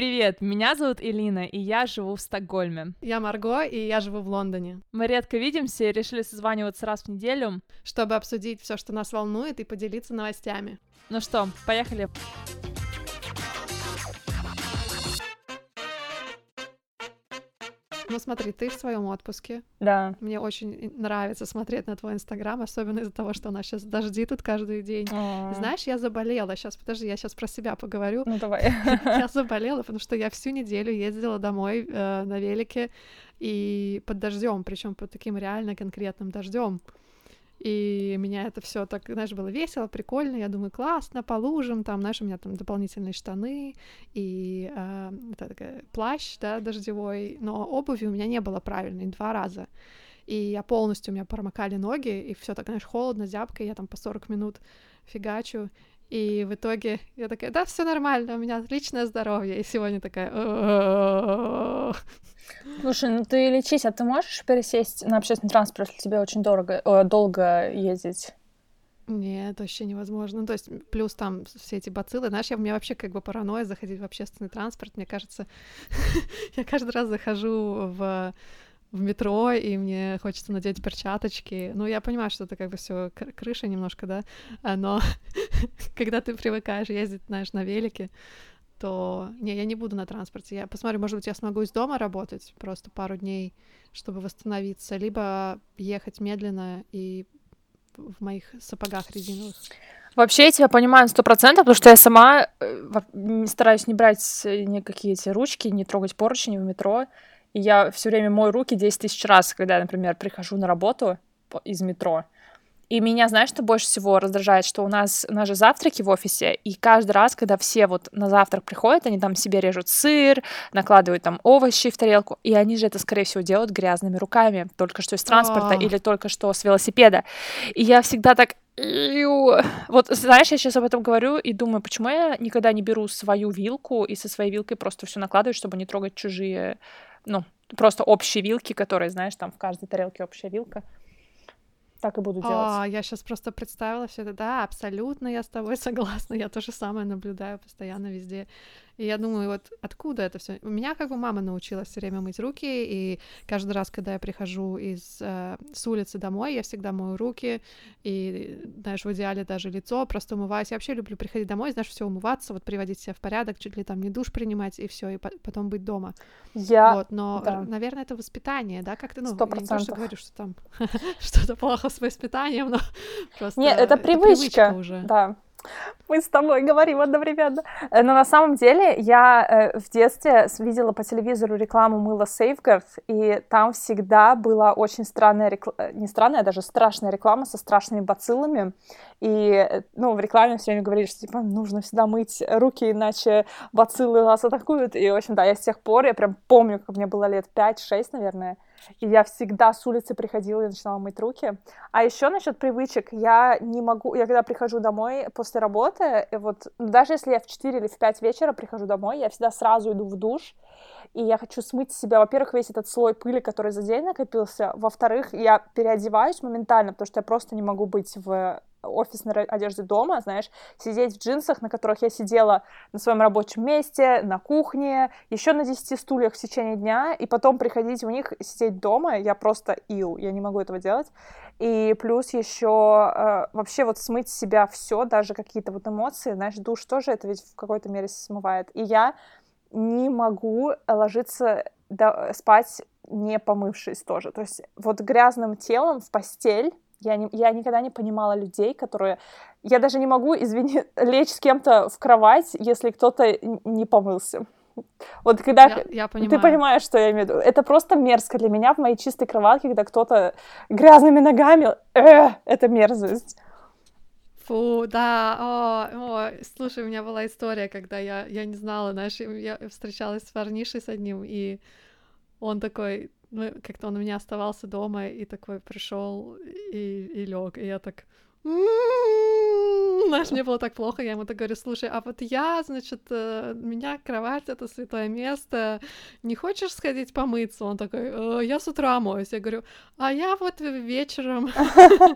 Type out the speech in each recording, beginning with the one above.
Привет, меня зовут Элина, и я живу в Стокгольме. Я Марго, и я живу в Лондоне. Мы редко видимся и решили созваниваться раз в неделю, чтобы обсудить все, что нас волнует, и поделиться новостями. Ну что, поехали. Ну смотри, ты в своем отпуске. Да. Мне очень нравится смотреть на твой инстаграм, особенно из-за того, что у нас сейчас дожди тут каждый день. А. Знаешь, я заболела. Сейчас, подожди, я сейчас про себя поговорю. Ну давай. Я заболела, потому что я всю неделю ездила домой э, на велике и под дождем, причем под таким реально конкретным дождем. И меня это все так, знаешь, было весело, прикольно. Я думаю, классно, по лужам, там, знаешь, у меня там дополнительные штаны и э, это такая, плащ, да, дождевой, но обуви у меня не было правильной два раза. И я полностью, у меня промокали ноги, и все так, знаешь, холодно, зябко, и я там по 40 минут фигачу, и в итоге я такая, да, все нормально, у меня отличное здоровье. И сегодня такая... Слушай, ну ты лечись, а ты можешь пересесть на общественный транспорт, если тебе очень дорого, о, долго ездить? Нет, вообще невозможно. Ну, то есть, плюс там все эти бациллы. Знаешь, я, у меня вообще как бы паранойя заходить в общественный транспорт. Мне кажется, я каждый раз захожу в в метро, и мне хочется надеть перчаточки. Ну, я понимаю, что это как бы все крыша немножко, да, а, но когда ты привыкаешь ездить, знаешь, на велике, то не, я не буду на транспорте. Я посмотрю, может быть, я смогу из дома работать просто пару дней, чтобы восстановиться, либо ехать медленно и в моих сапогах резиновых. Вообще, я тебя понимаю сто процентов, потому что я сама э, стараюсь не брать никакие эти ручки, не трогать поручни в метро. И я все время мою руки 10 тысяч раз, когда я, например, прихожу на работу из метро. И меня, знаешь, что больше всего раздражает, что у нас, у нас же завтраки в офисе, и каждый раз, когда все вот на завтрак приходят, они там себе режут сыр, накладывают там овощи в тарелку, и они же это, скорее всего, делают грязными руками, только что из транспорта или только что с велосипеда. И я всегда так, вот, знаешь, я сейчас об этом говорю и думаю, почему я никогда не беру свою вилку и со своей вилкой просто все накладываю, чтобы не трогать чужие ну, просто общие вилки, которые, знаешь, там в каждой тарелке общая вилка. Так и буду делать. А, я сейчас просто представила все это. Да, абсолютно я с тобой согласна. Я то же самое наблюдаю постоянно везде. И я думаю, вот откуда это все? У меня как бы мама научилась все время мыть руки, и каждый раз, когда я прихожу из э, с улицы домой, я всегда мою руки, и, знаешь, в идеале даже лицо, просто умываюсь. Я вообще люблю приходить домой, знаешь, все умываться, вот приводить себя в порядок, чуть ли там не душ принимать, и все, и по- потом быть дома. Я... Вот, но, да. наверное, это воспитание, да, как ты, ну, 100%. я не то, что говорю, что там что-то плохо с воспитанием, но просто... Нет, это привычка, уже. да. Мы с тобой говорим одновременно. Э, но на самом деле я э, в детстве видела по телевизору рекламу мыла Safeguard, и там всегда была очень странная реклама, э, не странная, а даже страшная реклама со страшными бациллами. И, ну, в рекламе все время говорили, что, типа, нужно всегда мыть руки, иначе бациллы нас атакуют. И, в общем, да, я с тех пор, я прям помню, как мне было лет 5-6, наверное, и я всегда с улицы приходила и начинала мыть руки. А еще насчет привычек, я не могу, я когда прихожу домой после работы, вот ну, даже если я в 4 или в 5 вечера прихожу домой, я всегда сразу иду в душ, и я хочу смыть с себя, во-первых, весь этот слой пыли, который за день накопился, во-вторых, я переодеваюсь моментально, потому что я просто не могу быть в офисной одежде дома, знаешь, сидеть в джинсах, на которых я сидела на своем рабочем месте, на кухне, еще на 10 стульях в течение дня, и потом приходить в них сидеть дома, я просто ил, я не могу этого делать. И плюс еще э, вообще вот смыть с себя все, даже какие-то вот эмоции, знаешь, душ тоже это ведь в какой-то мере смывает. И я не могу ложиться до, спать не помывшись тоже. То есть вот грязным телом в постель я, не, я никогда не понимала людей, которые... Я даже не могу, извини, лечь с кем-то в кровать, если кто-то не помылся. Вот когда я, я понимаю. ты понимаешь, что я имею в виду, это просто мерзко для меня в моей чистой кроватке, когда кто-то грязными ногами, э, это мерзость. Фу, да, о, о, слушай, у меня была история, когда я, я не знала, знаешь, я встречалась с парнишей с одним, и он такой, ну, как-то он у меня оставался дома и такой пришел и, и лег, и я так... знаешь, мне было так плохо, я ему так говорю, слушай, а вот я, значит, э, меня кровать — это святое место, не хочешь сходить помыться? Он такой, «Э, я с утра моюсь. Я говорю, а я вот вечером.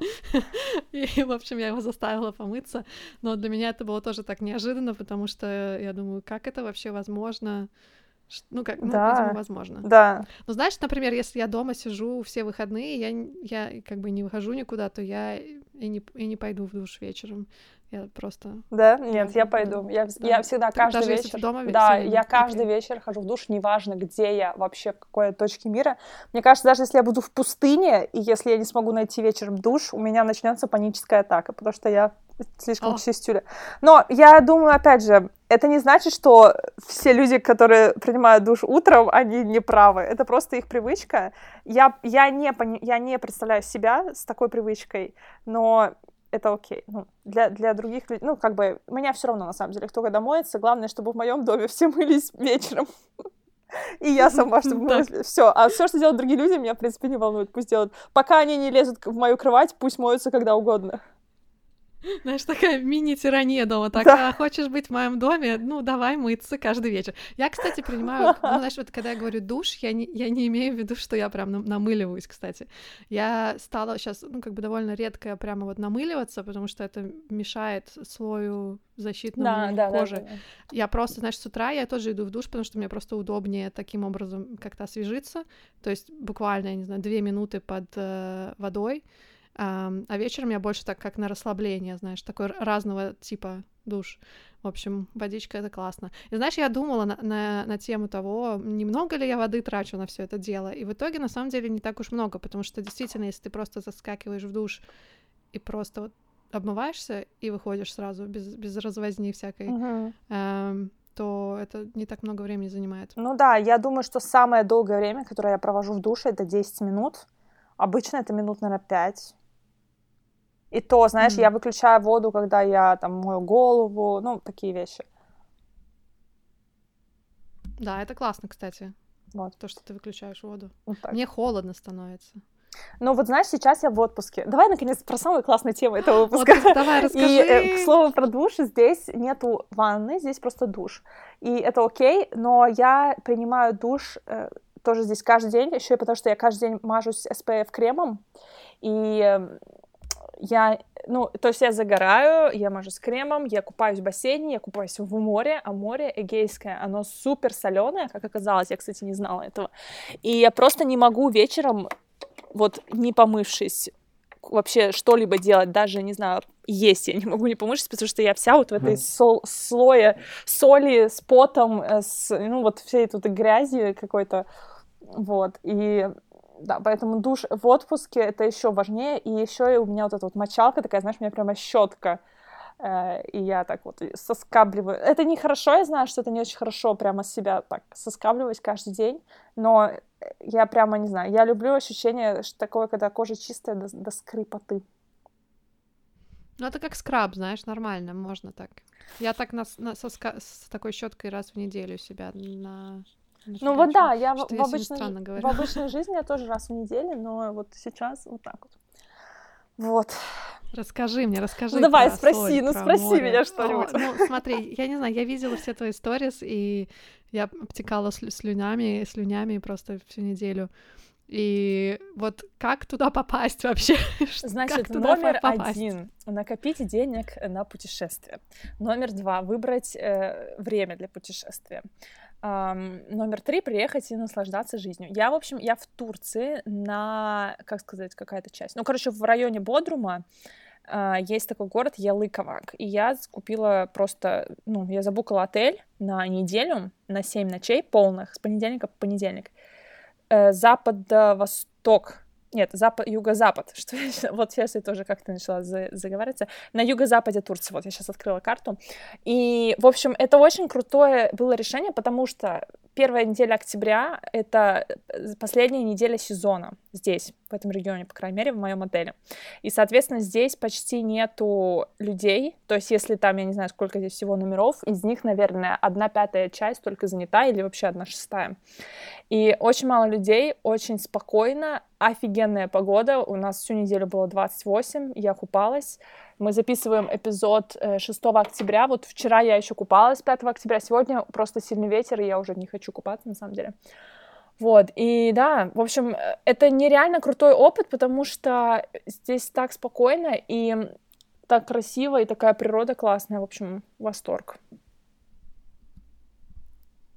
И, в общем, я его заставила помыться, но для меня это было тоже так неожиданно, потому что я думаю, как это вообще возможно? Ну, как, ну, да. видимо, возможно. Да. Ну, знаешь, например, если я дома сижу все выходные, я, я как бы не выхожу никуда, то я и не, и не пойду в душ вечером. Я просто... Да? Нет, я пойду. Я, да. я всегда каждый Даже вечер... дома да, я каждый okay. вечер хожу в душ, неважно, где я вообще, в какой точке мира. Мне кажется, даже если я буду в пустыне, и если я не смогу найти вечером душ, у меня начнется паническая атака, потому что я слишком oh. чистюля. Но я думаю, опять же, это не значит, что все люди, которые принимают душ утром, они не правы. Это просто их привычка. Я, я, не, я не представляю себя с такой привычкой, но это окей. Ну, для, для других людей, ну, как бы, меня все равно, на самом деле, кто когда моется, главное, чтобы в моем доме все мылись вечером. И я сама, чтобы. Все. А все, что делают другие люди, меня, в принципе, не волнует. Пусть делают. Пока они не лезут в мою кровать, пусть моются когда угодно. Знаешь, такая мини-тирания дома. Так, да. а хочешь быть в моем доме? Ну, давай мыться каждый вечер. Я, кстати, принимаю, ну, знаешь, вот когда я говорю душ, я не, я не имею в виду, что я прям намыливаюсь, кстати. Я стала сейчас, ну, как бы довольно редко прямо вот намыливаться, потому что это мешает слою защитному да, кожи. Да, да, да. Я просто, знаешь, с утра я тоже иду в душ, потому что мне просто удобнее таким образом как-то освежиться. То есть буквально, я не знаю, две минуты под э, водой, а, вечером я больше так как на расслабление, знаешь, такой разного типа душ. В общем, водичка это классно. И знаешь, я думала на, на, на тему того, немного ли я воды трачу на все это дело. И в итоге, на самом деле, не так уж много, потому что действительно, если ты просто заскакиваешь в душ и просто вот обмываешься и выходишь сразу без, без развозни всякой, uh-huh. эм, то это не так много времени занимает. Ну да, я думаю, что самое долгое время, которое я провожу в душе, это 10 минут. Обычно это минут, наверное, 5. И то, знаешь, mm-hmm. я выключаю воду, когда я там мою голову, ну, такие вещи. Да, это классно, кстати. Вот. То, что ты выключаешь воду. Вот Мне холодно становится. Ну вот знаешь, сейчас я в отпуске. Давай, наконец, про самую классную тему этого выпуска. Вот, давай, расскажи. И, э, к слову про душ, здесь нету ванны, здесь просто душ. И это окей, но я принимаю душ э, тоже здесь каждый день, еще и потому что я каждый день мажусь SPF кремом. И э, я, ну, то есть я загораю, я мажу с кремом, я купаюсь в бассейне, я купаюсь в море, а море Эгейское, оно супер соленое, как оказалось, я, кстати, не знала этого. И я просто не могу вечером, вот не помывшись, вообще что-либо делать, даже, не знаю, есть я не могу не помывшись, потому что я вся вот в этой сол слое соли с потом, э, с, ну, вот всей тут грязи какой-то, вот, и да, поэтому душ в отпуске это еще важнее. И еще и у меня вот эта вот мочалка такая, знаешь, у меня прямо щетка. Э, и я так вот соскабливаю. Это не хорошо, я знаю, что это не очень хорошо прямо себя так соскабливать каждый день, но я прямо не знаю. Я люблю ощущение что такое, когда кожа чистая до, до скрипоты. Ну, это как скраб, знаешь, нормально, можно так. Я так на, на, со, с такой щеткой раз в неделю себя на ну вот да, я в, обычной, в обычной жизни я тоже раз в неделю, но вот сейчас вот так вот. Вот. Расскажи мне, расскажи. Ну давай, спроси, соль, ну спроси море. меня что-нибудь. О, ну смотри, я не знаю, я видела все твои сторис, и я обтекала слю слюнями, слюнями просто всю неделю. И вот как туда попасть вообще? Значит, номер попасть? один — накопить денег на путешествие. Номер два — выбрать э, время для путешествия. Номер три — приехать и наслаждаться жизнью. Я, в общем, я в Турции на, как сказать, какая-то часть. Ну, короче, в районе Бодрума uh, есть такой город Ялыковак. И я купила просто, ну, я забукала отель на неделю, на 7 ночей полных, с понедельника по понедельник. Uh, Запад-восток нет, запад, юго-запад, что вот сейчас я тоже как-то начала за, заговариваться, на юго-западе Турции, вот я сейчас открыла карту, и, в общем, это очень крутое было решение, потому что первая неделя октября — это э, последняя неделя сезона здесь, в этом регионе, по крайней мере, в моем отеле. И, соответственно, здесь почти нету людей, то есть если там, я не знаю, сколько здесь всего номеров, из них, наверное, одна пятая часть только занята или вообще одна шестая. И очень мало людей, очень спокойно, офигенная погода, у нас всю неделю было 28, я купалась, Мы записываем эпизод 6 э, октября. Вот вчера я еще купалась 5 октября, сегодня просто сильный ветер, и я уже не хочу купаться, на самом деле. Вот, и да, в общем, э, это нереально крутой опыт, потому что здесь так спокойно и так красиво, и такая природа классная, в общем, восторг.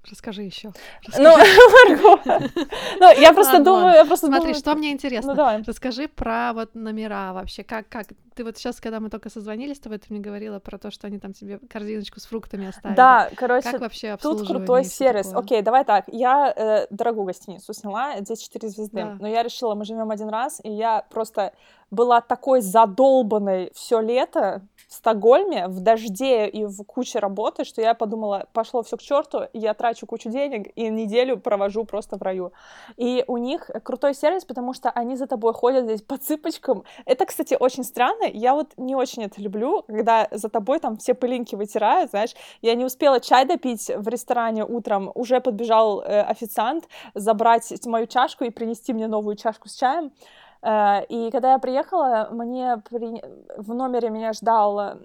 Расскажи еще. Ну, Марго. Ну, я просто думаю, я просто Смотри, что мне интересно. Ну. Расскажи про вот номера вообще. Как, как? Ты вот сейчас, когда мы только созвонились, ты мне говорила про то, что они там тебе корзиночку с фруктами оставили. Да, короче, как вообще тут крутой сервис. Окей, давай так. Я э, дорогую гостиницу сняла, здесь 4 звезды. Но я решила, мы живем один раз, и я просто была такой задолбанной все лето, в Стокгольме в дожде и в куче работы, что я подумала, пошло все к черту, я трачу кучу денег и неделю провожу просто в раю. И у них крутой сервис, потому что они за тобой ходят здесь по цыпочкам. Это, кстати, очень странно. Я вот не очень это люблю, когда за тобой там все пылинки вытирают, знаешь. Я не успела чай допить в ресторане утром, уже подбежал э, официант забрать мою чашку и принести мне новую чашку с чаем. Э, и когда я приехала, мне при... в номере меня ждал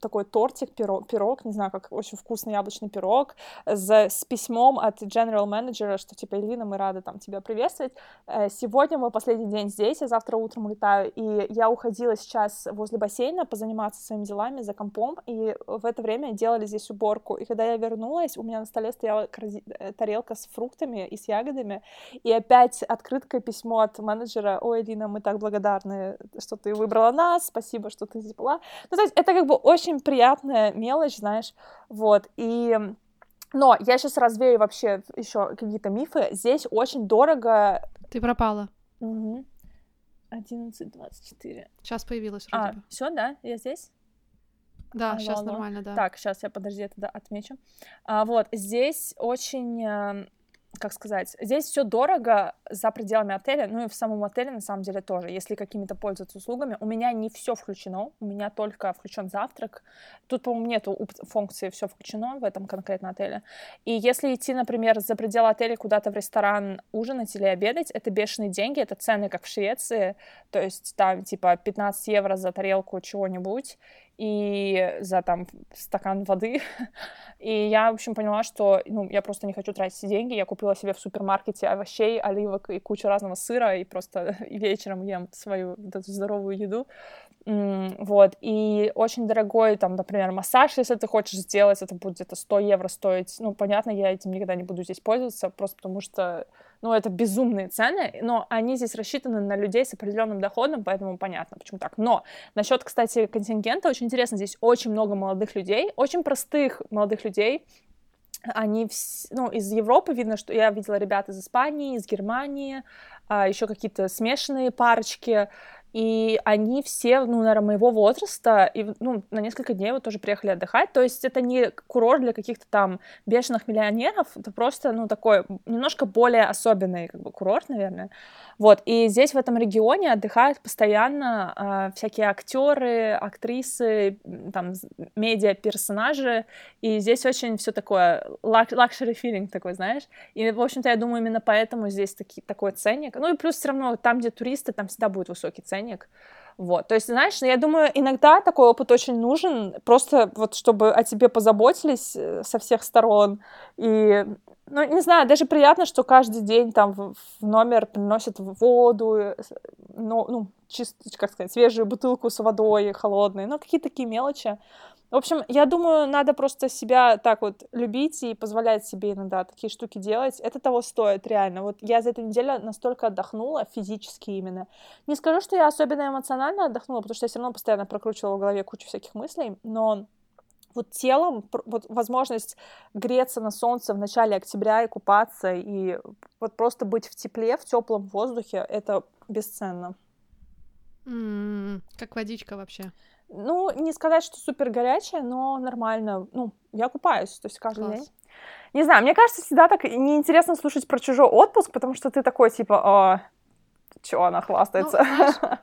такой тортик, пирог, пирог, не знаю, как очень вкусный яблочный пирог, с, с письмом от general manager, что типа, Элина, мы рады там тебя приветствовать. Э, сегодня мой последний день здесь, я завтра утром улетаю, и я уходила сейчас возле бассейна позаниматься своими делами за компом, и в это время делали здесь уборку. И когда я вернулась, у меня на столе стояла э, тарелка с фруктами и с ягодами, и опять открыткое письмо от менеджера, ой, Лина, мы так благодарны, что ты выбрала нас, спасибо, что ты здесь была. Ну, то есть это как бы очень приятная мелочь, знаешь, вот, и... Но я сейчас развею вообще еще какие-то мифы. Здесь очень дорого... Ты пропала. Угу. 11.24. Сейчас появилась вроде а, бы. все, да? Я здесь? Да, а, сейчас нормально, да. Так, сейчас я, подожди, это отмечу. А, вот, здесь очень эм, как сказать, здесь все дорого за пределами отеля, ну и в самом отеле на самом деле тоже, если какими-то пользоваться услугами. У меня не все включено, у меня только включен завтрак. Тут, по-моему, нету функции все включено в этом конкретно отеле. И если идти, например, за пределы отеля куда-то в ресторан ужинать или обедать, это бешеные деньги, это цены, как в Швеции, то есть там типа 15 евро за тарелку чего-нибудь, и за там стакан воды. И я, в общем, поняла, что ну, я просто не хочу тратить деньги. Я купила себе в супермаркете овощей, оливок и кучу разного сыра, и просто вечером ем свою вот эту здоровую еду. Вот, и очень дорогой, там, например, массаж, если ты хочешь сделать, это будет где-то 100 евро стоить. Ну, понятно, я этим никогда не буду здесь пользоваться, просто потому что ну, это безумные цены, но они здесь рассчитаны на людей с определенным доходом, поэтому понятно, почему так. Но насчет, кстати, контингента, очень интересно, здесь очень много молодых людей, очень простых молодых людей, они, вс... ну, из Европы видно, что я видела ребят из Испании, из Германии, а, еще какие-то смешанные парочки, и они все, ну, наверное, моего возраста, и, ну, на несколько дней вот тоже приехали отдыхать, то есть это не курорт для каких-то там бешеных миллионеров, это просто, ну, такой немножко более особенный, как бы, курорт, наверное, вот, и здесь, в этом регионе, отдыхают постоянно э, всякие актеры, актрисы, там, медиа-персонажи, и здесь очень все такое, luxury feeling такой, знаешь, и, в общем-то, я думаю, именно поэтому здесь таки, такой ценник, ну, и плюс все равно там, где туристы, там всегда будет высокий ценник, денег. Вот, то есть, знаешь, я думаю, иногда такой опыт очень нужен, просто вот чтобы о тебе позаботились э, со всех сторон, и, ну, не знаю, даже приятно, что каждый день там в номер приносят воду, э, ну, ну чисто, как сказать, свежую бутылку с водой холодной, ну, какие-то такие мелочи, в общем, я думаю, надо просто себя так вот любить и позволять себе иногда такие штуки делать. Это того стоит, реально. Вот я за эту неделю настолько отдохнула, физически именно. Не скажу, что я особенно эмоционально отдохнула, потому что я все равно постоянно прокручивала в голове кучу всяких мыслей, но вот телом, вот возможность греться на солнце в начале октября и купаться, и вот просто быть в тепле, в теплом воздухе, это бесценно. Mm, как водичка вообще. Ну, не сказать, что супер горячая, но нормально. Ну, я купаюсь, то есть каждый Класс. день. Не знаю, мне кажется, всегда так неинтересно слушать про чужой отпуск, потому что ты такой, типа, а, чё она хвастается? Ну, знаешь,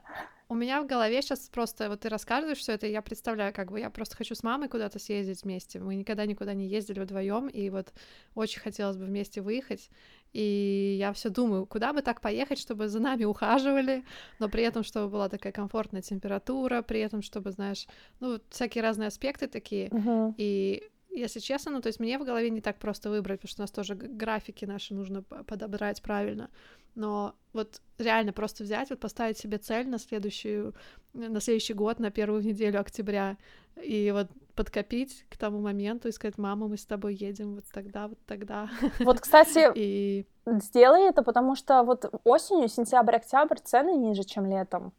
у меня в голове сейчас просто, вот ты рассказываешь все это, я представляю, как бы я просто хочу с мамой куда-то съездить вместе. Мы никогда никуда не ездили вдвоем, и вот очень хотелось бы вместе выехать. И я все думаю, куда бы так поехать, чтобы за нами ухаживали, но при этом, чтобы была такая комфортная температура, при этом, чтобы, знаешь, ну, всякие разные аспекты такие. Uh-huh. И если честно, ну, то есть мне в голове не так просто выбрать, потому что у нас тоже графики наши нужно подобрать правильно но вот реально просто взять, вот поставить себе цель на следующую, на следующий год, на первую неделю октября, и вот подкопить к тому моменту и сказать, мама, мы с тобой едем вот тогда, вот тогда. Вот, кстати, и... сделай это, потому что вот осенью, сентябрь, октябрь цены ниже, чем летом.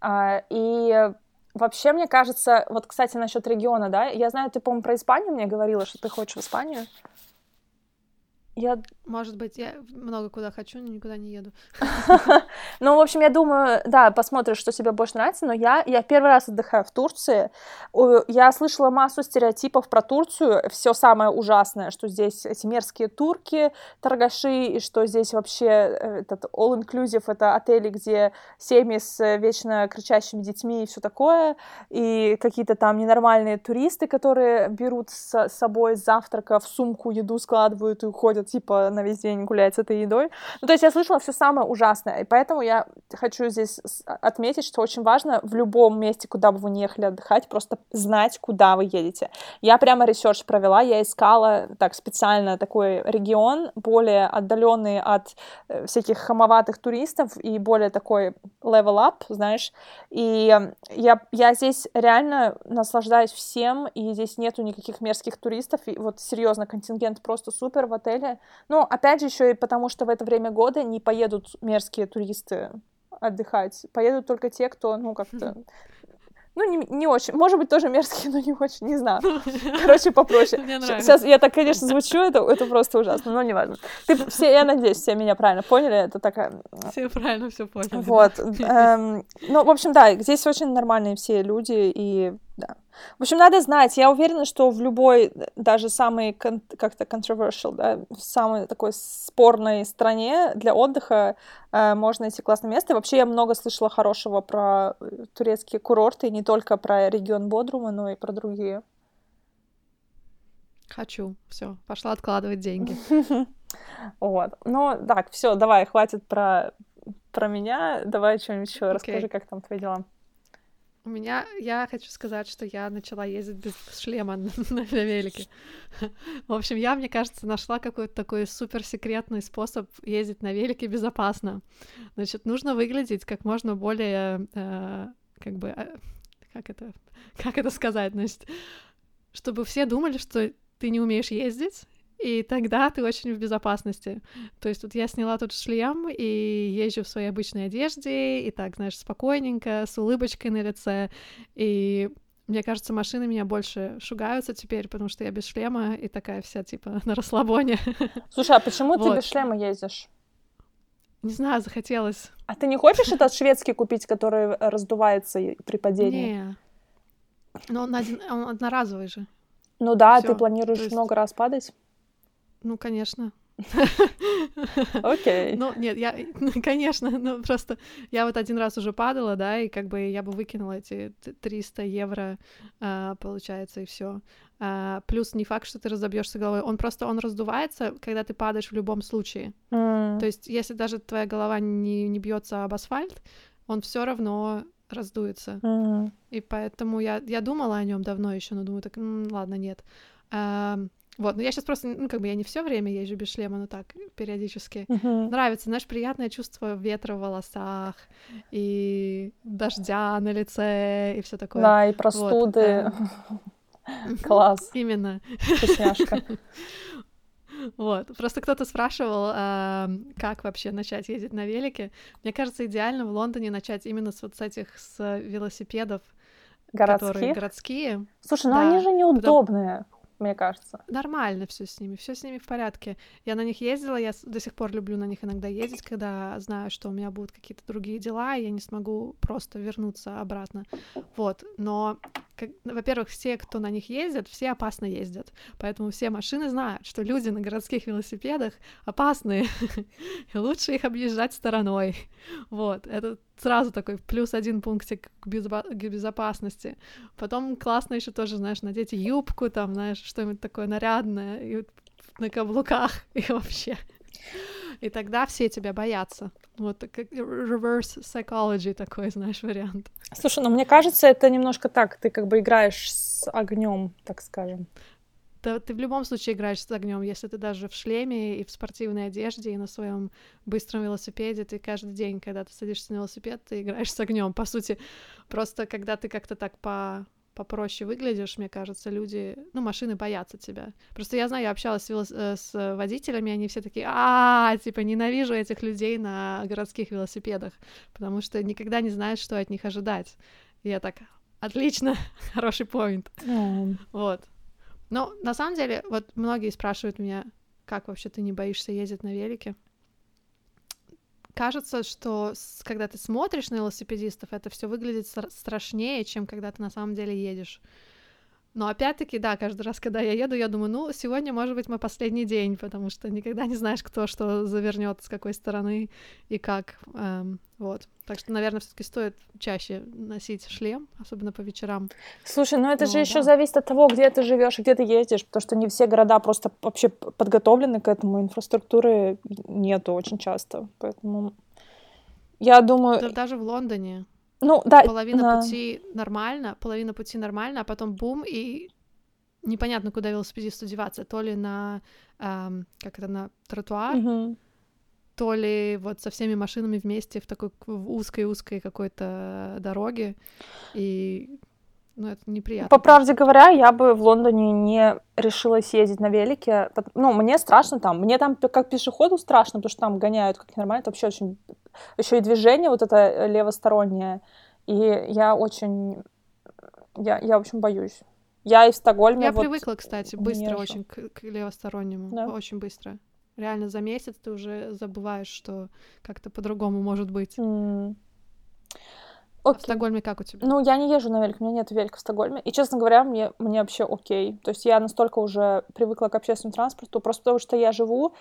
А, и вообще, мне кажется, вот, кстати, насчет региона, да, я знаю, ты, по-моему, про Испанию мне говорила, что ты хочешь в Испанию. Я... Может быть, я много куда хочу, но никуда не еду. Ну, в общем, я думаю, да, посмотришь, что тебе больше нравится, но я, я первый раз отдыхаю в Турции. Я слышала массу стереотипов про Турцию. Все самое ужасное, что здесь эти мерзкие турки, торгаши, и что здесь вообще э, этот all-inclusive, это отели, где семьи с вечно кричащими детьми и все такое, и какие-то там ненормальные туристы, которые берут с собой завтрака в сумку еду складывают и уходят типа, на весь день гулять с этой едой. Ну, то есть я слышала все самое ужасное, и поэтому я хочу здесь отметить, что очень важно в любом месте, куда бы вы не ехали отдыхать, просто знать, куда вы едете. Я прямо research провела, я искала так специально такой регион, более отдаленный от э, всяких хамоватых туристов и более такой level up, знаешь, и я, я здесь реально наслаждаюсь всем, и здесь нету никаких мерзких туристов, и вот серьезно, контингент просто супер в отеле, ну, опять же, еще и потому, что в это время года не поедут мерзкие туристы отдыхать. Поедут только те, кто, ну, как-то ну, не, не очень. Может быть, тоже мерзкие, но не очень, не знаю. Короче, попроще. Мне Сейчас я так, конечно, звучу, это, это просто ужасно, но неважно. Ты все, я надеюсь, все меня правильно поняли. Это такая... Все правильно все поняли. Вот. Эм, ну, в общем, да, здесь очень нормальные все люди, и да. В общем, надо знать. Я уверена, что в любой, даже самой как-то controversial, да, в самой такой спорной стране для отдыха э, можно найти классное место. И вообще я много слышала хорошего про э, турецкие курорты, не только про регион Бодрума, но и про другие. Хочу. Все, пошла откладывать деньги. Вот. Ну, так, все, давай, хватит про, про меня. Давай что-нибудь еще расскажи, как там твои дела. У меня, я хочу сказать, что я начала ездить без шлема на, на велике. В общем, я, мне кажется, нашла какой-то такой суперсекретный способ ездить на велике безопасно. Значит, нужно выглядеть как можно более, э, как бы, э, как это, как это сказать, значит, чтобы все думали, что ты не умеешь ездить, и тогда ты очень в безопасности. То есть вот я сняла тут шлем и езжу в своей обычной одежде, и так, знаешь, спокойненько, с улыбочкой на лице, и мне кажется, машины меня больше шугаются теперь, потому что я без шлема и такая вся, типа, на расслабоне. Слушай, а почему вот. ты без шлема ездишь? Не знаю, захотелось. А ты не хочешь этот шведский купить, который раздувается при падении? Не. Но он, один, он одноразовый же. Ну да, Всё. ты планируешь есть... много раз падать? Ну, конечно. Окей. Ну, нет, я, конечно, ну, просто я вот один раз уже падала, да, и как бы я бы выкинула эти 300 евро, а, получается, и все. А, плюс не факт, что ты разобьешься головой, он просто, он раздувается, когда ты падаешь в любом случае. Mm. То есть, если даже твоя голова не, не бьется об асфальт, он все равно раздуется. Mm. И поэтому я, я думала о нем давно еще, но думаю, так, ладно, нет. А, вот, но я сейчас просто, ну, как бы я не все время езжу без шлема, но так, периодически. Uh-huh. Нравится, знаешь, приятное чувство ветра в волосах, и дождя на лице, и все такое. Да, и простуды. Класс. Именно. Вкусняшка. Вот. Просто кто-то спрашивал, э, как вообще начать ездить на велике. Мне кажется, идеально в Лондоне начать именно с вот с этих с велосипедов, городских? которые городские. Слушай, ну да, они же неудобные мне кажется. Нормально все с ними, все с ними в порядке. Я на них ездила, я до сих пор люблю на них иногда ездить, когда знаю, что у меня будут какие-то другие дела, и я не смогу просто вернуться обратно. Вот, но, как, во-первых, все, кто на них ездят, все опасно ездят, поэтому все машины знают, что люди на городских велосипедах опасные, и лучше их объезжать стороной. Вот, это сразу такой плюс один пунктик к безопасности. Потом классно еще тоже, знаешь, надеть юбку, там, знаешь, что-нибудь такое нарядное, и на каблуках, и вообще. И тогда все тебя боятся. Вот как reverse psychology такой, знаешь, вариант. Слушай, ну мне кажется, это немножко так, ты как бы играешь с огнем, так скажем. Да, ты в любом случае играешь с огнем, если ты даже в шлеме и в спортивной одежде и на своем быстром велосипеде, ты каждый день, когда ты садишься на велосипед, ты играешь с огнем. По сути, просто когда ты как-то так по попроще выглядишь, мне кажется, люди, ну, машины боятся тебя. Просто я знаю, я общалась с. Э, с водителями, они все такие, а, типа, ненавижу этих людей на городских велосипедах, потому что никогда не знаешь, что от них ожидать. И я так, отлично, хороший поинт. Mm. Вот. Но на самом деле, вот многие спрашивают меня, как вообще ты не боишься ездить на велике? Кажется, что когда ты смотришь на велосипедистов, это все выглядит страшнее, чем когда ты на самом деле едешь. Но опять-таки, да, каждый раз, когда я еду, я думаю, ну, сегодня может быть мой последний день, потому что никогда не знаешь, кто что завернет, с какой стороны и как. Эм, вот. Так что, наверное, все-таки стоит чаще носить шлем, особенно по вечерам. Слушай, ну это Но, же еще да. зависит от того, где ты живешь и где ты ездишь, потому что не все города просто вообще подготовлены к этому, инфраструктуры нету очень часто, поэтому я думаю. Да, даже в Лондоне. Ну, да. Половина да. пути нормально, половина пути нормально, а потом бум, и непонятно, куда велосипедисту деваться. То ли на, эм, как это, на тротуар, угу. то ли вот со всеми машинами вместе в такой узкой-узкой какой-то дороге. И ну, это неприятно. По правде говоря, я бы в Лондоне не решила съездить на велике. Ну, мне страшно там. Мне там как пешеходу страшно, потому что там гоняют как нормально. Это вообще очень... Еще и движение вот это левостороннее. И я очень... Я, я в общем, боюсь. Я и в Стокгольме... Я вот привыкла, кстати, быстро очень к, к левостороннему. Да. Очень быстро. Реально за месяц ты уже забываешь, что как-то по-другому может быть. Mm. Окей. А в Стокгольме как у тебя? Ну, я не езжу на велике, у меня нет велика в Стокгольме. И, честно говоря, мне, мне вообще окей. То есть я настолько уже привыкла к общественному транспорту, просто потому что я живу...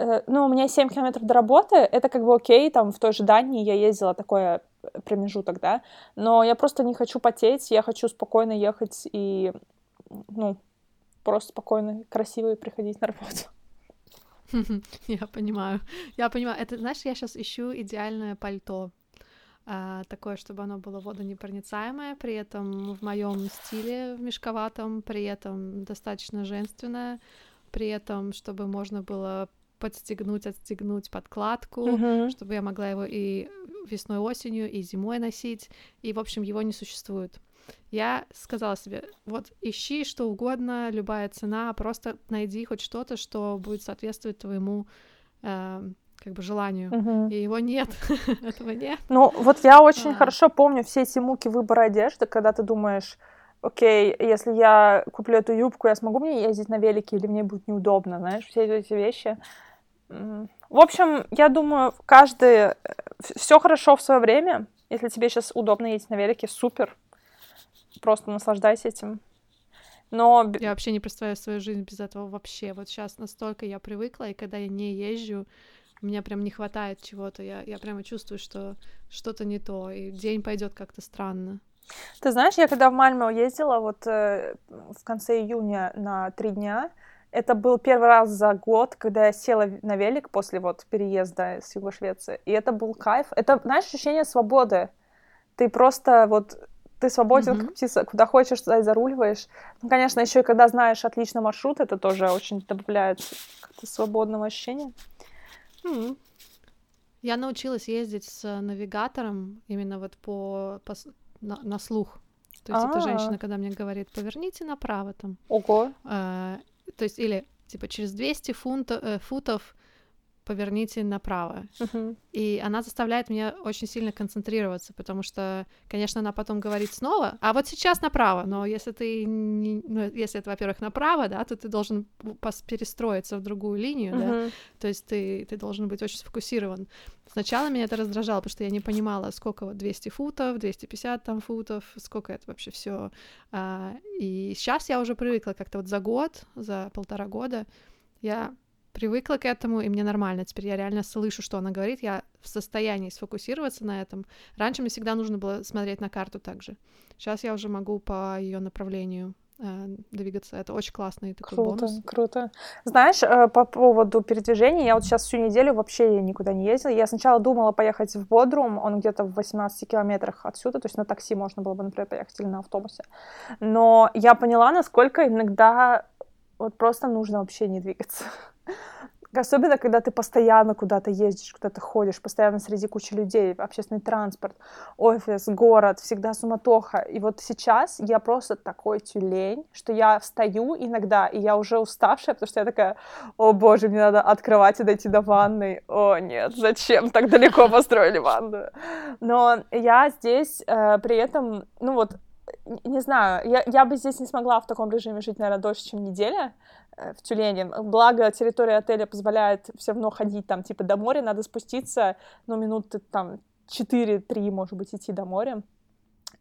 Э, ну, у меня 7 километров до работы, это как бы окей, там в той же Дании я ездила такое э, промежуток, да, но я просто не хочу потеть, я хочу спокойно ехать и, ну, просто спокойно, красиво приходить на работу. Я понимаю. Я понимаю. Это, знаешь, я сейчас ищу идеальное пальто а, такое, чтобы оно было водонепроницаемое, при этом в моем стиле в мешковатом, при этом достаточно женственное, при этом, чтобы можно было подстегнуть, отстегнуть подкладку, uh-huh. чтобы я могла его и весной, осенью, и зимой носить, и, в общем, его не существует. Я сказала себе, вот ищи что угодно, любая цена, просто найди хоть что-то, что будет соответствовать твоему э, как бы желанию, угу. и его нет, этого нет. Ну, вот я очень а. хорошо помню все эти муки выбора одежды, когда ты думаешь, окей, если я куплю эту юбку, я смогу мне ездить на велике или мне будет неудобно, знаешь, все эти вещи. В общем, я думаю, каждый... Все хорошо в свое время. Если тебе сейчас удобно ездить на велике, супер. Просто наслаждайся этим. Но... Я вообще не представляю свою жизнь без этого вообще. Вот сейчас настолько я привыкла, и когда я не езжу, у меня прям не хватает чего-то, я, я прямо чувствую, что что-то не то, и день пойдет как-то странно. Ты знаешь, я когда в Мальме ездила вот э, в конце июня на три дня, это был первый раз за год, когда я села на велик после вот переезда с Юго Швеции, и это был кайф. Это, знаешь, ощущение свободы. Ты просто вот ты свободен, mm-hmm. как птица, куда хочешь, туда и заруливаешь. Ну, конечно, еще и когда знаешь отличный маршрут, это тоже очень добавляет как-то свободного ощущения. Mm. Я научилась ездить с навигатором именно вот по, по на, на слух. То есть А-а-а. эта женщина, когда мне говорит, поверните направо там. Ого. Э, то есть или типа через 200 фунтов, э, футов поверните направо. Uh-huh. И она заставляет меня очень сильно концентрироваться, потому что, конечно, она потом говорит снова, а вот сейчас направо, но если ты, не, ну, если это, во-первых, направо, да, то ты должен перестроиться в другую линию, uh-huh. да, то есть ты, ты должен быть очень сфокусирован. Сначала меня это раздражало, потому что я не понимала, сколько вот 200 футов, 250 там футов, сколько это вообще все. А, и сейчас я уже привыкла как-то вот за год, за полтора года я привыкла к этому, и мне нормально. Теперь я реально слышу, что она говорит, я в состоянии сфокусироваться на этом. Раньше мне всегда нужно было смотреть на карту также. Сейчас я уже могу по ее направлению э, двигаться. Это очень классный такой круто, бонус. Круто, Знаешь, э, по поводу передвижения, я вот сейчас всю неделю вообще никуда не ездила. Я сначала думала поехать в Бодрум, он где-то в 18 километрах отсюда, то есть на такси можно было бы, например, поехать или на автобусе. Но я поняла, насколько иногда вот просто нужно вообще не двигаться. Особенно, когда ты постоянно куда-то ездишь, куда-то ходишь, постоянно среди кучи людей, общественный транспорт, офис, город, всегда суматоха. И вот сейчас я просто такой тюлень, что я встаю иногда, и я уже уставшая, потому что я такая, о боже, мне надо открывать и дойти до ванной. О нет, зачем так далеко построили ванную? Но я здесь э, при этом, ну вот, не знаю, я, я бы здесь не смогла в таком режиме жить, наверное, дольше, чем неделя э, в Тюлени. Благо, территория отеля позволяет все равно ходить там, типа, до моря, надо спуститься, ну, минуты там 4-3, может быть, идти до моря.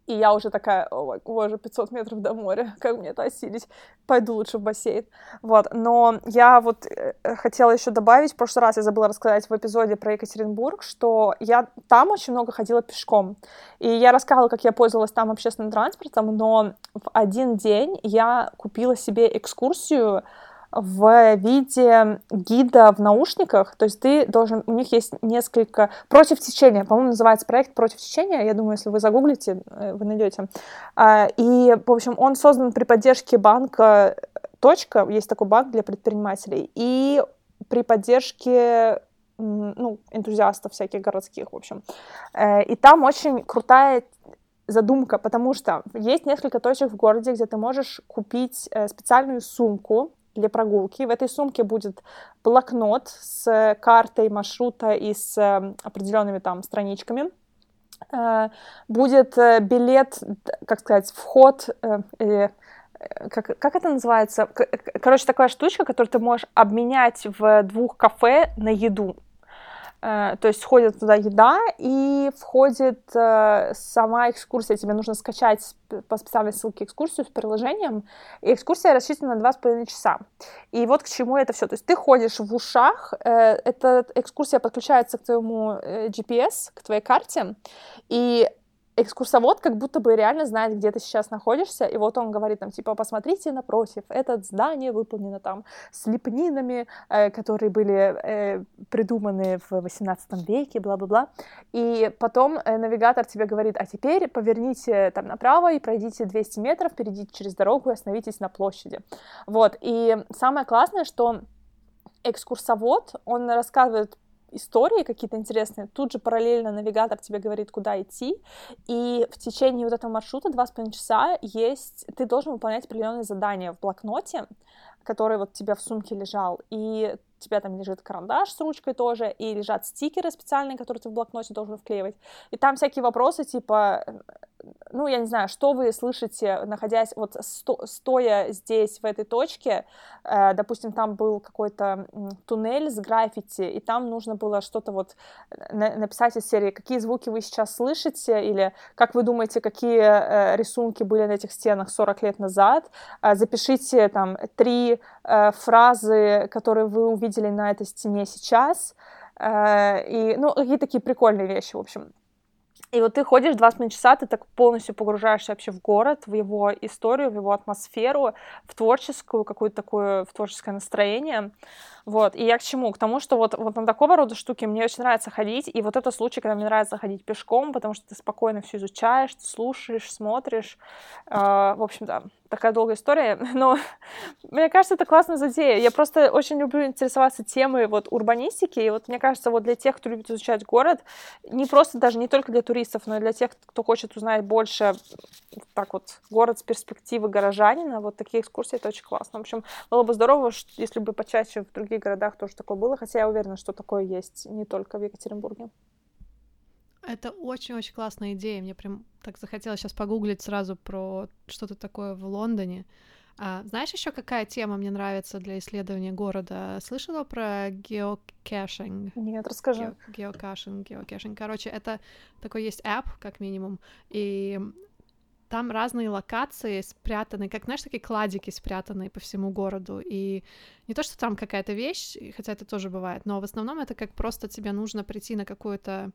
И я уже такая, ой, боже, 500 метров до моря, как мне это осилить? Пойду лучше в бассейн. Вот, но я вот э, хотела еще добавить, в прошлый раз я забыла рассказать в эпизоде про Екатеринбург, что я там очень много ходила пешком. И я рассказывала, как я пользовалась там общественным транспортом, но в один день я купила себе экскурсию в виде гида в наушниках, то есть ты должен, у них есть несколько, против течения, по-моему, называется проект против течения, я думаю, если вы загуглите, э, вы найдете. А, и, в общем, он создан при поддержке банка Точка, есть такой банк для предпринимателей, и при поддержке ну, энтузиастов всяких городских, в общем. Э, и там очень крутая задумка, потому что есть несколько точек в городе, где ты можешь купить э, специальную сумку, для прогулки. В этой сумке будет блокнот с картой маршрута и с э, определенными там страничками. Э, будет э, билет, как сказать, вход или как, как это называется? Короче, такая штучка, которую ты можешь обменять в двух кафе на еду. Э, то есть входит туда еда и входит э, сама экскурсия. Тебе нужно скачать по специальной ссылке экскурсию с приложением. И экскурсия рассчитана на 2,5 часа. И вот к чему это все. То есть ты ходишь в ушах, э, эта экскурсия подключается к твоему GPS, к твоей карте, и экскурсовод как будто бы реально знает, где ты сейчас находишься, и вот он говорит там, типа, посмотрите напротив, это здание выполнено там с лепнинами, э, которые были э, придуманы в 18 веке, бла-бла-бла, и потом э, навигатор тебе говорит, а теперь поверните там направо и пройдите 200 метров, перейдите через дорогу и остановитесь на площади. Вот, и самое классное, что экскурсовод, он рассказывает истории какие-то интересные, тут же параллельно навигатор тебе говорит, куда идти, и в течение вот этого маршрута два с половиной часа есть, ты должен выполнять определенные задания в блокноте, который вот тебя в сумке лежал, и тебя там лежит карандаш с ручкой тоже, и лежат стикеры специальные, которые ты в блокноте должен вклеивать. И там всякие вопросы, типа, ну, я не знаю, что вы слышите, находясь, вот сто, стоя здесь, в этой точке, э, допустим, там был какой-то туннель с граффити, и там нужно было что-то вот на, написать из серии, какие звуки вы сейчас слышите, или как вы думаете, какие э, рисунки были на этих стенах 40 лет назад, э, запишите там три э, фразы, которые вы увидели на этой стене сейчас, э, и, ну, какие такие прикольные вещи, в общем. И вот ты ходишь два с часа, ты так полностью погружаешься вообще в город, в его историю, в его атмосферу, в творческую, какую-то такое, в творческое настроение. Вот, и я к чему? К тому, что вот, вот на такого рода штуки мне очень нравится ходить, и вот это случай, когда мне нравится ходить пешком, потому что ты спокойно все изучаешь, слушаешь, смотришь. Э, в общем, да, такая долгая история, но мне кажется, это классная затея. Я просто очень люблю интересоваться темой вот урбанистики, и вот мне кажется, вот для тех, кто любит изучать город, не просто даже не только для туристов, но и для тех, кто хочет узнать больше так вот город с перспективы горожанина, вот такие экскурсии, это очень классно. В общем, было бы здорово, если бы почаще в других городах тоже такое было, хотя я уверена, что такое есть не только в Екатеринбурге. Это очень-очень классная идея. Мне прям так захотелось сейчас погуглить сразу про что-то такое в Лондоне. А, знаешь еще какая тема мне нравится для исследования города? Слышала про геокэшинг? Нет, расскажи. Геокэшинг, геокэшинг. Короче, это такой есть app, как минимум, и там разные локации спрятаны, как, знаешь, такие кладики спрятанные по всему городу, и не то, что там какая-то вещь, хотя это тоже бывает, но в основном это как просто тебе нужно прийти на какую-то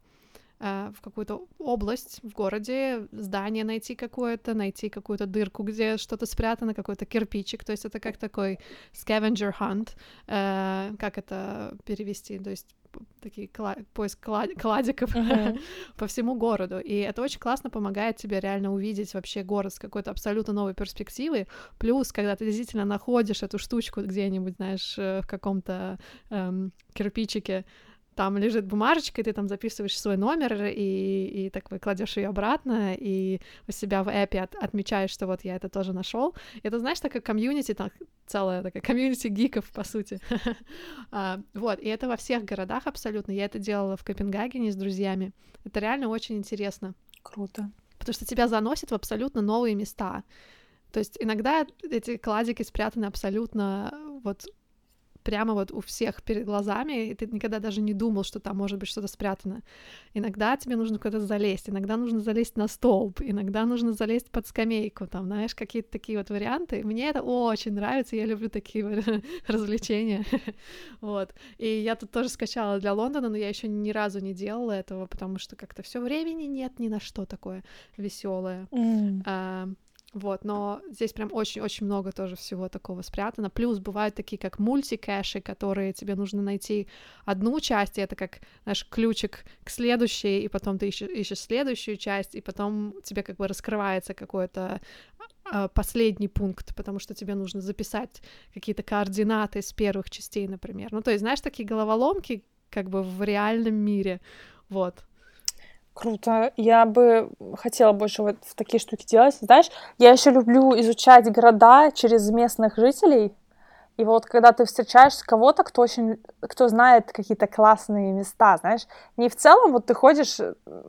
в какую-то область в городе, здание найти какое-то, найти какую-то дырку, где что-то спрятано, какой-то кирпичик, то есть это как такой scavenger hunt, э, как это перевести, то есть такие кла- поиск клад- кладиков uh-huh. по всему городу. И это очень классно помогает тебе реально увидеть вообще город с какой-то абсолютно новой перспективы. Плюс, когда ты действительно находишь эту штучку где-нибудь, знаешь, э, в каком-то эм, кирпичике, там лежит бумажечка, и ты там записываешь свой номер, и, и так выкладешь ее обратно, и у себя в эпе от, отмечаешь, что вот я это тоже нашел. Это, знаешь, такая комьюнити, так, целая такая комьюнити гиков, по сути. а, вот, и это во всех городах абсолютно. Я это делала в Копенгагене с друзьями. Это реально очень интересно. Круто. Потому что тебя заносит в абсолютно новые места. То есть иногда эти кладики спрятаны абсолютно вот прямо вот у всех перед глазами, и ты никогда даже не думал, что там может быть что-то спрятано. Иногда тебе нужно куда-то залезть, иногда нужно залезть на столб, иногда нужно залезть под скамейку, там, знаешь, какие-то такие вот варианты. Мне это очень нравится, я люблю такие развлечения. вот. И я тут тоже скачала для Лондона, но я еще ни разу не делала этого, потому что как-то все времени нет ни на что такое веселое. Mm. Вот, но здесь прям очень-очень много тоже всего такого спрятано. Плюс бывают такие, как мультикэши, которые тебе нужно найти одну часть, и это как, наш ключик к следующей, и потом ты ищешь, ищешь следующую часть, и потом тебе как бы раскрывается какой-то э, последний пункт, потому что тебе нужно записать какие-то координаты с первых частей, например. Ну, то есть, знаешь, такие головоломки как бы в реальном мире, вот. Круто. Я бы хотела больше вот в такие штуки делать. Знаешь, я еще люблю изучать города через местных жителей. И вот когда ты встречаешь кого-то, кто очень, кто знает какие-то классные места, знаешь, не в целом, вот ты ходишь,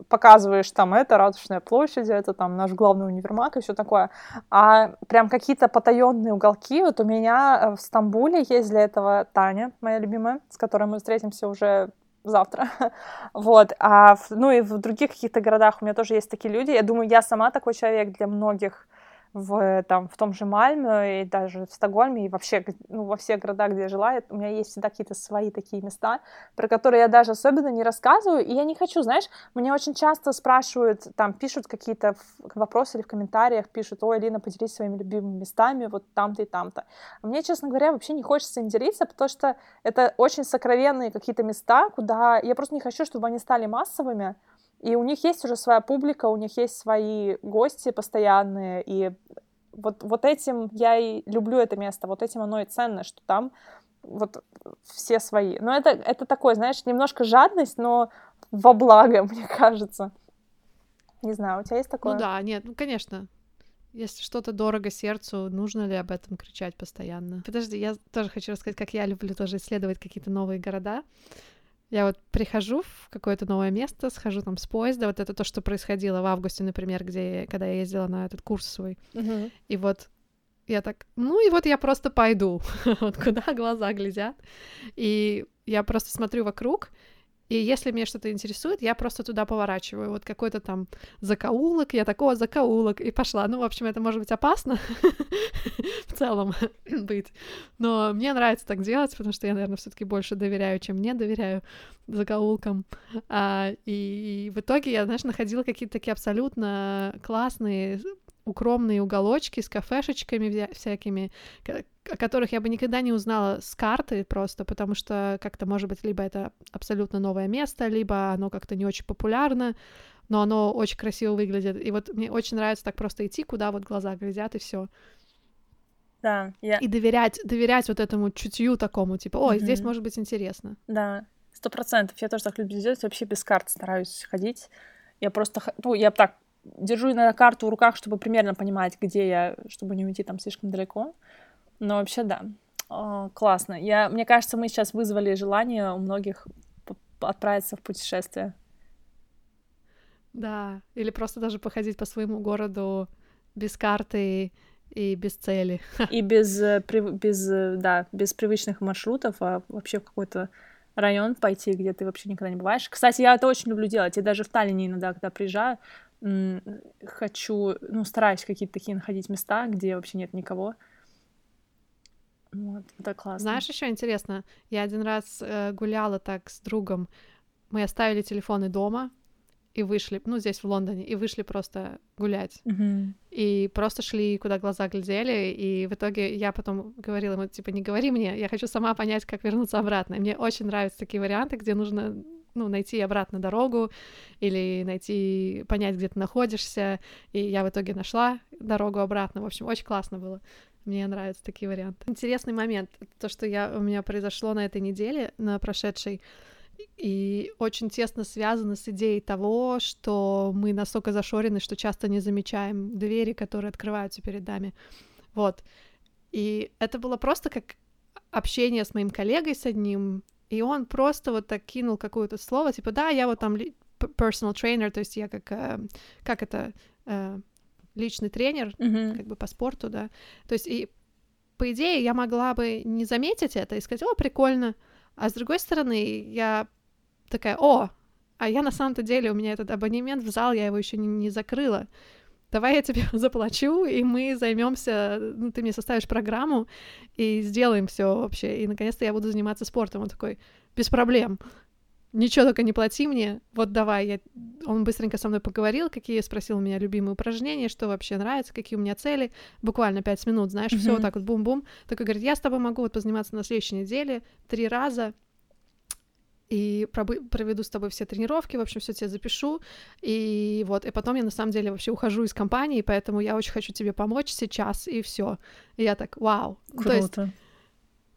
показываешь там это, Ратушная площадь, это там наш главный универмаг и все такое, а прям какие-то потаенные уголки. Вот у меня в Стамбуле есть для этого Таня, моя любимая, с которой мы встретимся уже завтра. вот. А ну и в других каких-то городах у меня тоже есть такие люди. Я думаю, я сама такой человек для многих в, там, в том же Мальме и даже в Стокгольме, и вообще ну, во всех городах, где я жила, у меня есть всегда какие-то свои такие места, про которые я даже особенно не рассказываю, и я не хочу, знаешь, мне очень часто спрашивают, там, пишут какие-то вопросы или в комментариях, пишут, ой, Лина, поделись своими любимыми местами, вот там-то и там-то. А мне, честно говоря, вообще не хочется им делиться, потому что это очень сокровенные какие-то места, куда я просто не хочу, чтобы они стали массовыми, и у них есть уже своя публика, у них есть свои гости постоянные, и вот, вот этим я и люблю это место, вот этим оно и ценно, что там вот все свои. Но это, это такое, знаешь, немножко жадность, но во благо, мне кажется. Не знаю, у тебя есть такое? Ну да, нет, ну конечно. Если что-то дорого сердцу, нужно ли об этом кричать постоянно? Подожди, я тоже хочу рассказать, как я люблю тоже исследовать какие-то новые города. Я вот прихожу в какое-то новое место, схожу там с поезда. Вот это то, что происходило в августе, например, где когда я ездила на этот курс свой. Uh-huh. И вот я так, ну и вот я просто пойду, вот куда глаза глядят. И я просто смотрю вокруг, и если меня что-то интересует, я просто туда поворачиваю. Вот какой-то там закоулок, я такого закоулок, и пошла. Ну, в общем, это может быть опасно в целом быть. Но мне нравится так делать, потому что я, наверное, все таки больше доверяю, чем не доверяю закоулкам. А, и, в итоге я, знаешь, находила какие-то такие абсолютно классные укромные уголочки с кафешечками всякими, о которых я бы никогда не узнала с карты просто, потому что как-то, может быть, либо это абсолютно новое место, либо оно как-то не очень популярно, но оно очень красиво выглядит. И вот мне очень нравится так просто идти, куда вот глаза глядят, и все. Да, я... И доверять, доверять вот этому чутью такому, типа, ой, mm-hmm. здесь может быть интересно. Да, сто процентов. Я тоже так люблю делать, вообще без карт стараюсь ходить. Я просто, ну, я так держу иногда карту в руках, чтобы примерно понимать, где я, чтобы не уйти там слишком далеко. Но вообще да, О, классно. Я, мне кажется, мы сейчас вызвали желание у многих отправиться в путешествие. Да, или просто даже походить по своему городу без карты и без цели. И без, э, без, э, да, без привычных маршрутов, а вообще в какой-то район пойти, где ты вообще никогда не бываешь. Кстати, я это очень люблю делать. Я даже в Таллине иногда, когда приезжаю, хочу, ну, стараюсь какие-то такие находить места, где вообще нет никого. Вот, это классно. Знаешь, еще интересно, я один раз э, гуляла так с другом, мы оставили телефоны дома, и вышли, ну, здесь, в Лондоне, и вышли просто гулять. Mm-hmm. И просто шли, куда глаза глядели, и в итоге я потом говорила ему, типа, не говори мне, я хочу сама понять, как вернуться обратно. И мне очень нравятся такие варианты, где нужно, ну, найти обратно дорогу или найти, понять, где ты находишься, и я в итоге нашла дорогу обратно. В общем, очень классно было. Мне нравятся такие варианты. Интересный момент, то, что я, у меня произошло на этой неделе, на прошедшей, и очень тесно связано с идеей того, что мы настолько зашорены, что часто не замечаем двери, которые открываются перед нами. Вот. И это было просто как общение с моим коллегой с одним, и он просто вот так кинул какое-то слово, типа, да, я вот там personal trainer, то есть я как, э, как это, э, личный тренер, mm-hmm. как бы по спорту, да. То есть и по идее я могла бы не заметить это и сказать, о, прикольно, а с другой стороны, я такая, о, а я на самом-то деле, у меня этот абонемент в зал, я его еще не, не закрыла. Давай я тебе заплачу, и мы займемся, ну, ты мне составишь программу и сделаем все вообще. И наконец-то я буду заниматься спортом. Он такой, без проблем. Ничего только не плати мне, вот давай. Я... Он быстренько со мной поговорил, какие спросил у меня любимые упражнения, что вообще нравится, какие у меня цели. Буквально пять минут, знаешь, mm-hmm. все вот так вот бум-бум. Такой говорит, я с тобой могу вот позаниматься на следующей неделе три раза, и проведу с тобой все тренировки, в общем, все тебе запишу, и вот, и потом я на самом деле вообще ухожу из компании, поэтому я очень хочу тебе помочь сейчас, и все. И я так, вау. Круто. То есть,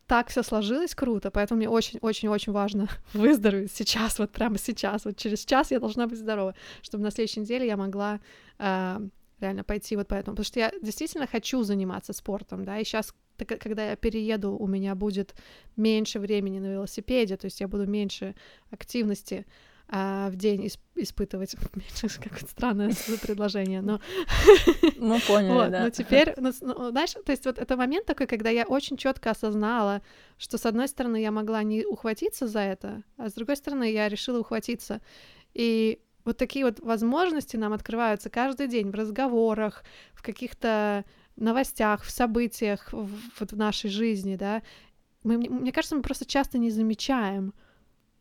так все сложилось круто, поэтому мне очень-очень-очень важно выздороветь сейчас, вот прямо сейчас, вот через час я должна быть здорова, чтобы на следующей неделе я могла э, реально пойти вот поэтому, потому что я действительно хочу заниматься спортом, да, и сейчас когда я перееду, у меня будет меньше времени на велосипеде, то есть я буду меньше активности а, в день исп- испытывать. Какое-то странное предложение, но... Ну, поняли, вот, да. Но теперь, ну, знаешь, то есть вот это момент такой, когда я очень четко осознала, что с одной стороны я могла не ухватиться за это, а с другой стороны я решила ухватиться. И вот такие вот возможности нам открываются каждый день в разговорах, в каких-то новостях, в событиях в, вот в нашей жизни, да, мы, мне кажется, мы просто часто не замечаем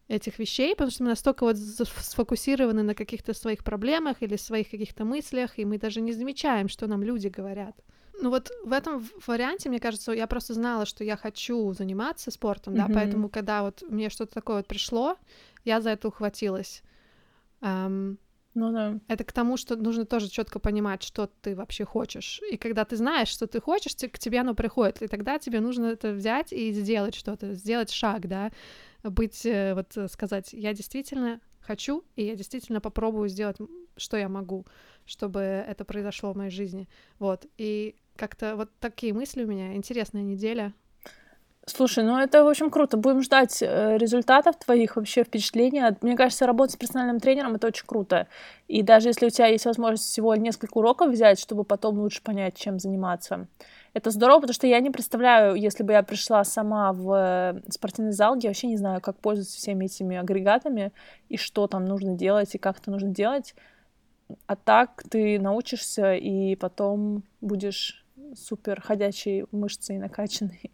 этих вещей, потому что мы настолько вот сфокусированы на каких-то своих проблемах или своих каких-то мыслях, и мы даже не замечаем, что нам люди говорят. Ну вот в этом варианте, мне кажется, я просто знала, что я хочу заниматься спортом, mm-hmm. да, поэтому когда вот мне что-то такое вот пришло, я за это ухватилась. Um, ну да. Это к тому, что нужно тоже четко понимать, что ты вообще хочешь. И когда ты знаешь, что ты хочешь, к тебе оно приходит. И тогда тебе нужно это взять и сделать что-то, сделать шаг, да, быть, э, вот э, сказать, я действительно хочу, и я действительно попробую сделать, что я могу, чтобы это произошло в моей жизни. Вот. И как-то вот такие мысли у меня. Интересная неделя. Слушай, ну это, в общем, круто. Будем ждать э, результатов твоих вообще впечатлений. Мне кажется, работать с персональным тренером — это очень круто. И даже если у тебя есть возможность всего несколько уроков взять, чтобы потом лучше понять, чем заниматься, это здорово, потому что я не представляю, если бы я пришла сама в э, спортивный зал, я вообще не знаю, как пользоваться всеми этими агрегатами, и что там нужно делать, и как это нужно делать. А так ты научишься, и потом будешь супер ходячей мышцей накачанной.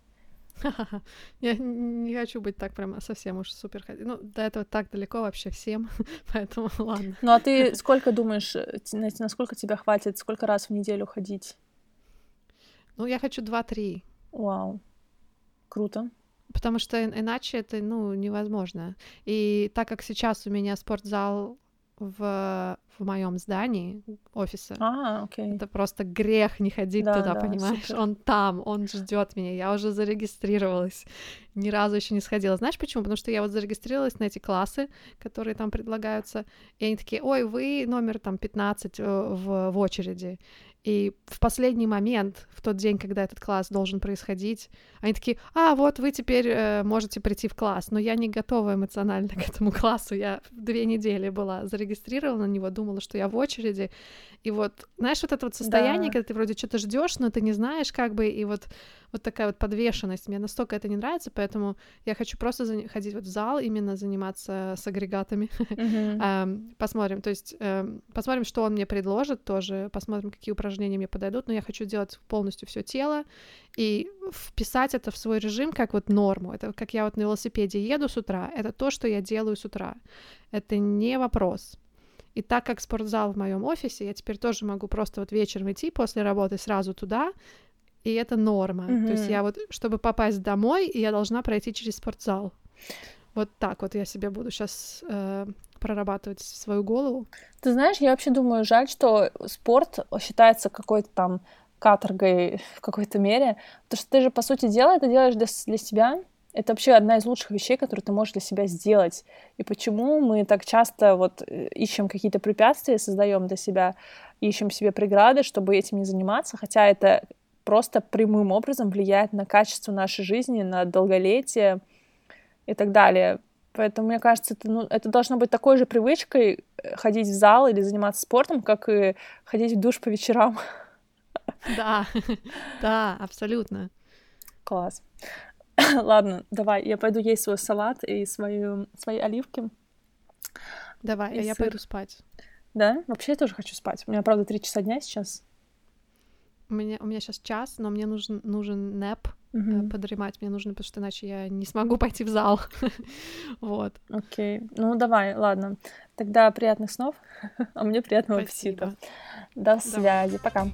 Я не хочу быть так прямо совсем уж супер. Ну, до этого так далеко вообще всем, поэтому ладно. Ну, а ты сколько думаешь, э, насколько тебя хватит, сколько раз в неделю ходить? Ну, я хочу два-три. Вау. Круто. Потому что иначе это, ну, невозможно. И так как сейчас у меня спортзал в, в моем здании офиса. А, окей. Это просто грех не ходить да, туда, да, понимаешь? Супер. Он там, он ждет меня. Я уже зарегистрировалась. Ни разу еще не сходила. Знаешь почему? Потому что я вот зарегистрировалась на эти классы, которые там предлагаются. И они такие, ой, вы номер там 15 э, в, в очереди. И в последний момент, в тот день, когда этот класс должен происходить, они такие, а, вот вы теперь э, можете прийти в класс. Но я не готова эмоционально к этому классу. Я две недели была зарегистрирована на него, думала, что я в очереди. И вот, знаешь, вот это вот состояние, да. когда ты вроде что-то ждешь, но ты не знаешь, как бы, и вот вот такая вот подвешенность. Мне настолько это не нравится, поэтому я хочу просто за... ходить вот в зал, именно заниматься с агрегатами. Mm-hmm. посмотрим, то есть эм, посмотрим, что он мне предложит тоже, посмотрим, какие упражнения мне подойдут, но я хочу делать полностью все тело и вписать это в свой режим как вот норму. Это как я вот на велосипеде еду с утра, это то, что я делаю с утра. Это не вопрос. И так как спортзал в моем офисе, я теперь тоже могу просто вот вечером идти после работы сразу туда, и это норма. Mm-hmm. То есть я вот, чтобы попасть домой, я должна пройти через спортзал. Вот так вот я себе буду сейчас э, прорабатывать свою голову. Ты знаешь, я вообще думаю, жаль, что спорт считается какой-то там каторгой в какой-то мере, потому что ты же, по сути дела, это делаешь для, для себя. Это вообще одна из лучших вещей, которые ты можешь для себя сделать. И почему мы так часто вот э, ищем какие-то препятствия, создаем для себя, ищем себе преграды, чтобы этим не заниматься, хотя это просто прямым образом влияет на качество нашей жизни, на долголетие и так далее. Поэтому, мне кажется, это, ну, это должно быть такой же привычкой э, ходить в зал или заниматься спортом, как и ходить в душ по вечерам. Да, да, абсолютно. Класс. Ладно, давай, я пойду есть свой салат и свою, свои оливки. Давай, и а я сыр. пойду спать. Да? Вообще я тоже хочу спать. У меня, правда, три часа дня сейчас. У меня, у меня сейчас час, но мне нужен, нужен нэп uh-huh. подремать. Мне нужно, потому что иначе я не смогу пойти в зал. вот. Окей. Okay. Ну, давай, ладно. Тогда приятных снов, а мне приятного Спасибо. аппетита. До связи. Пока.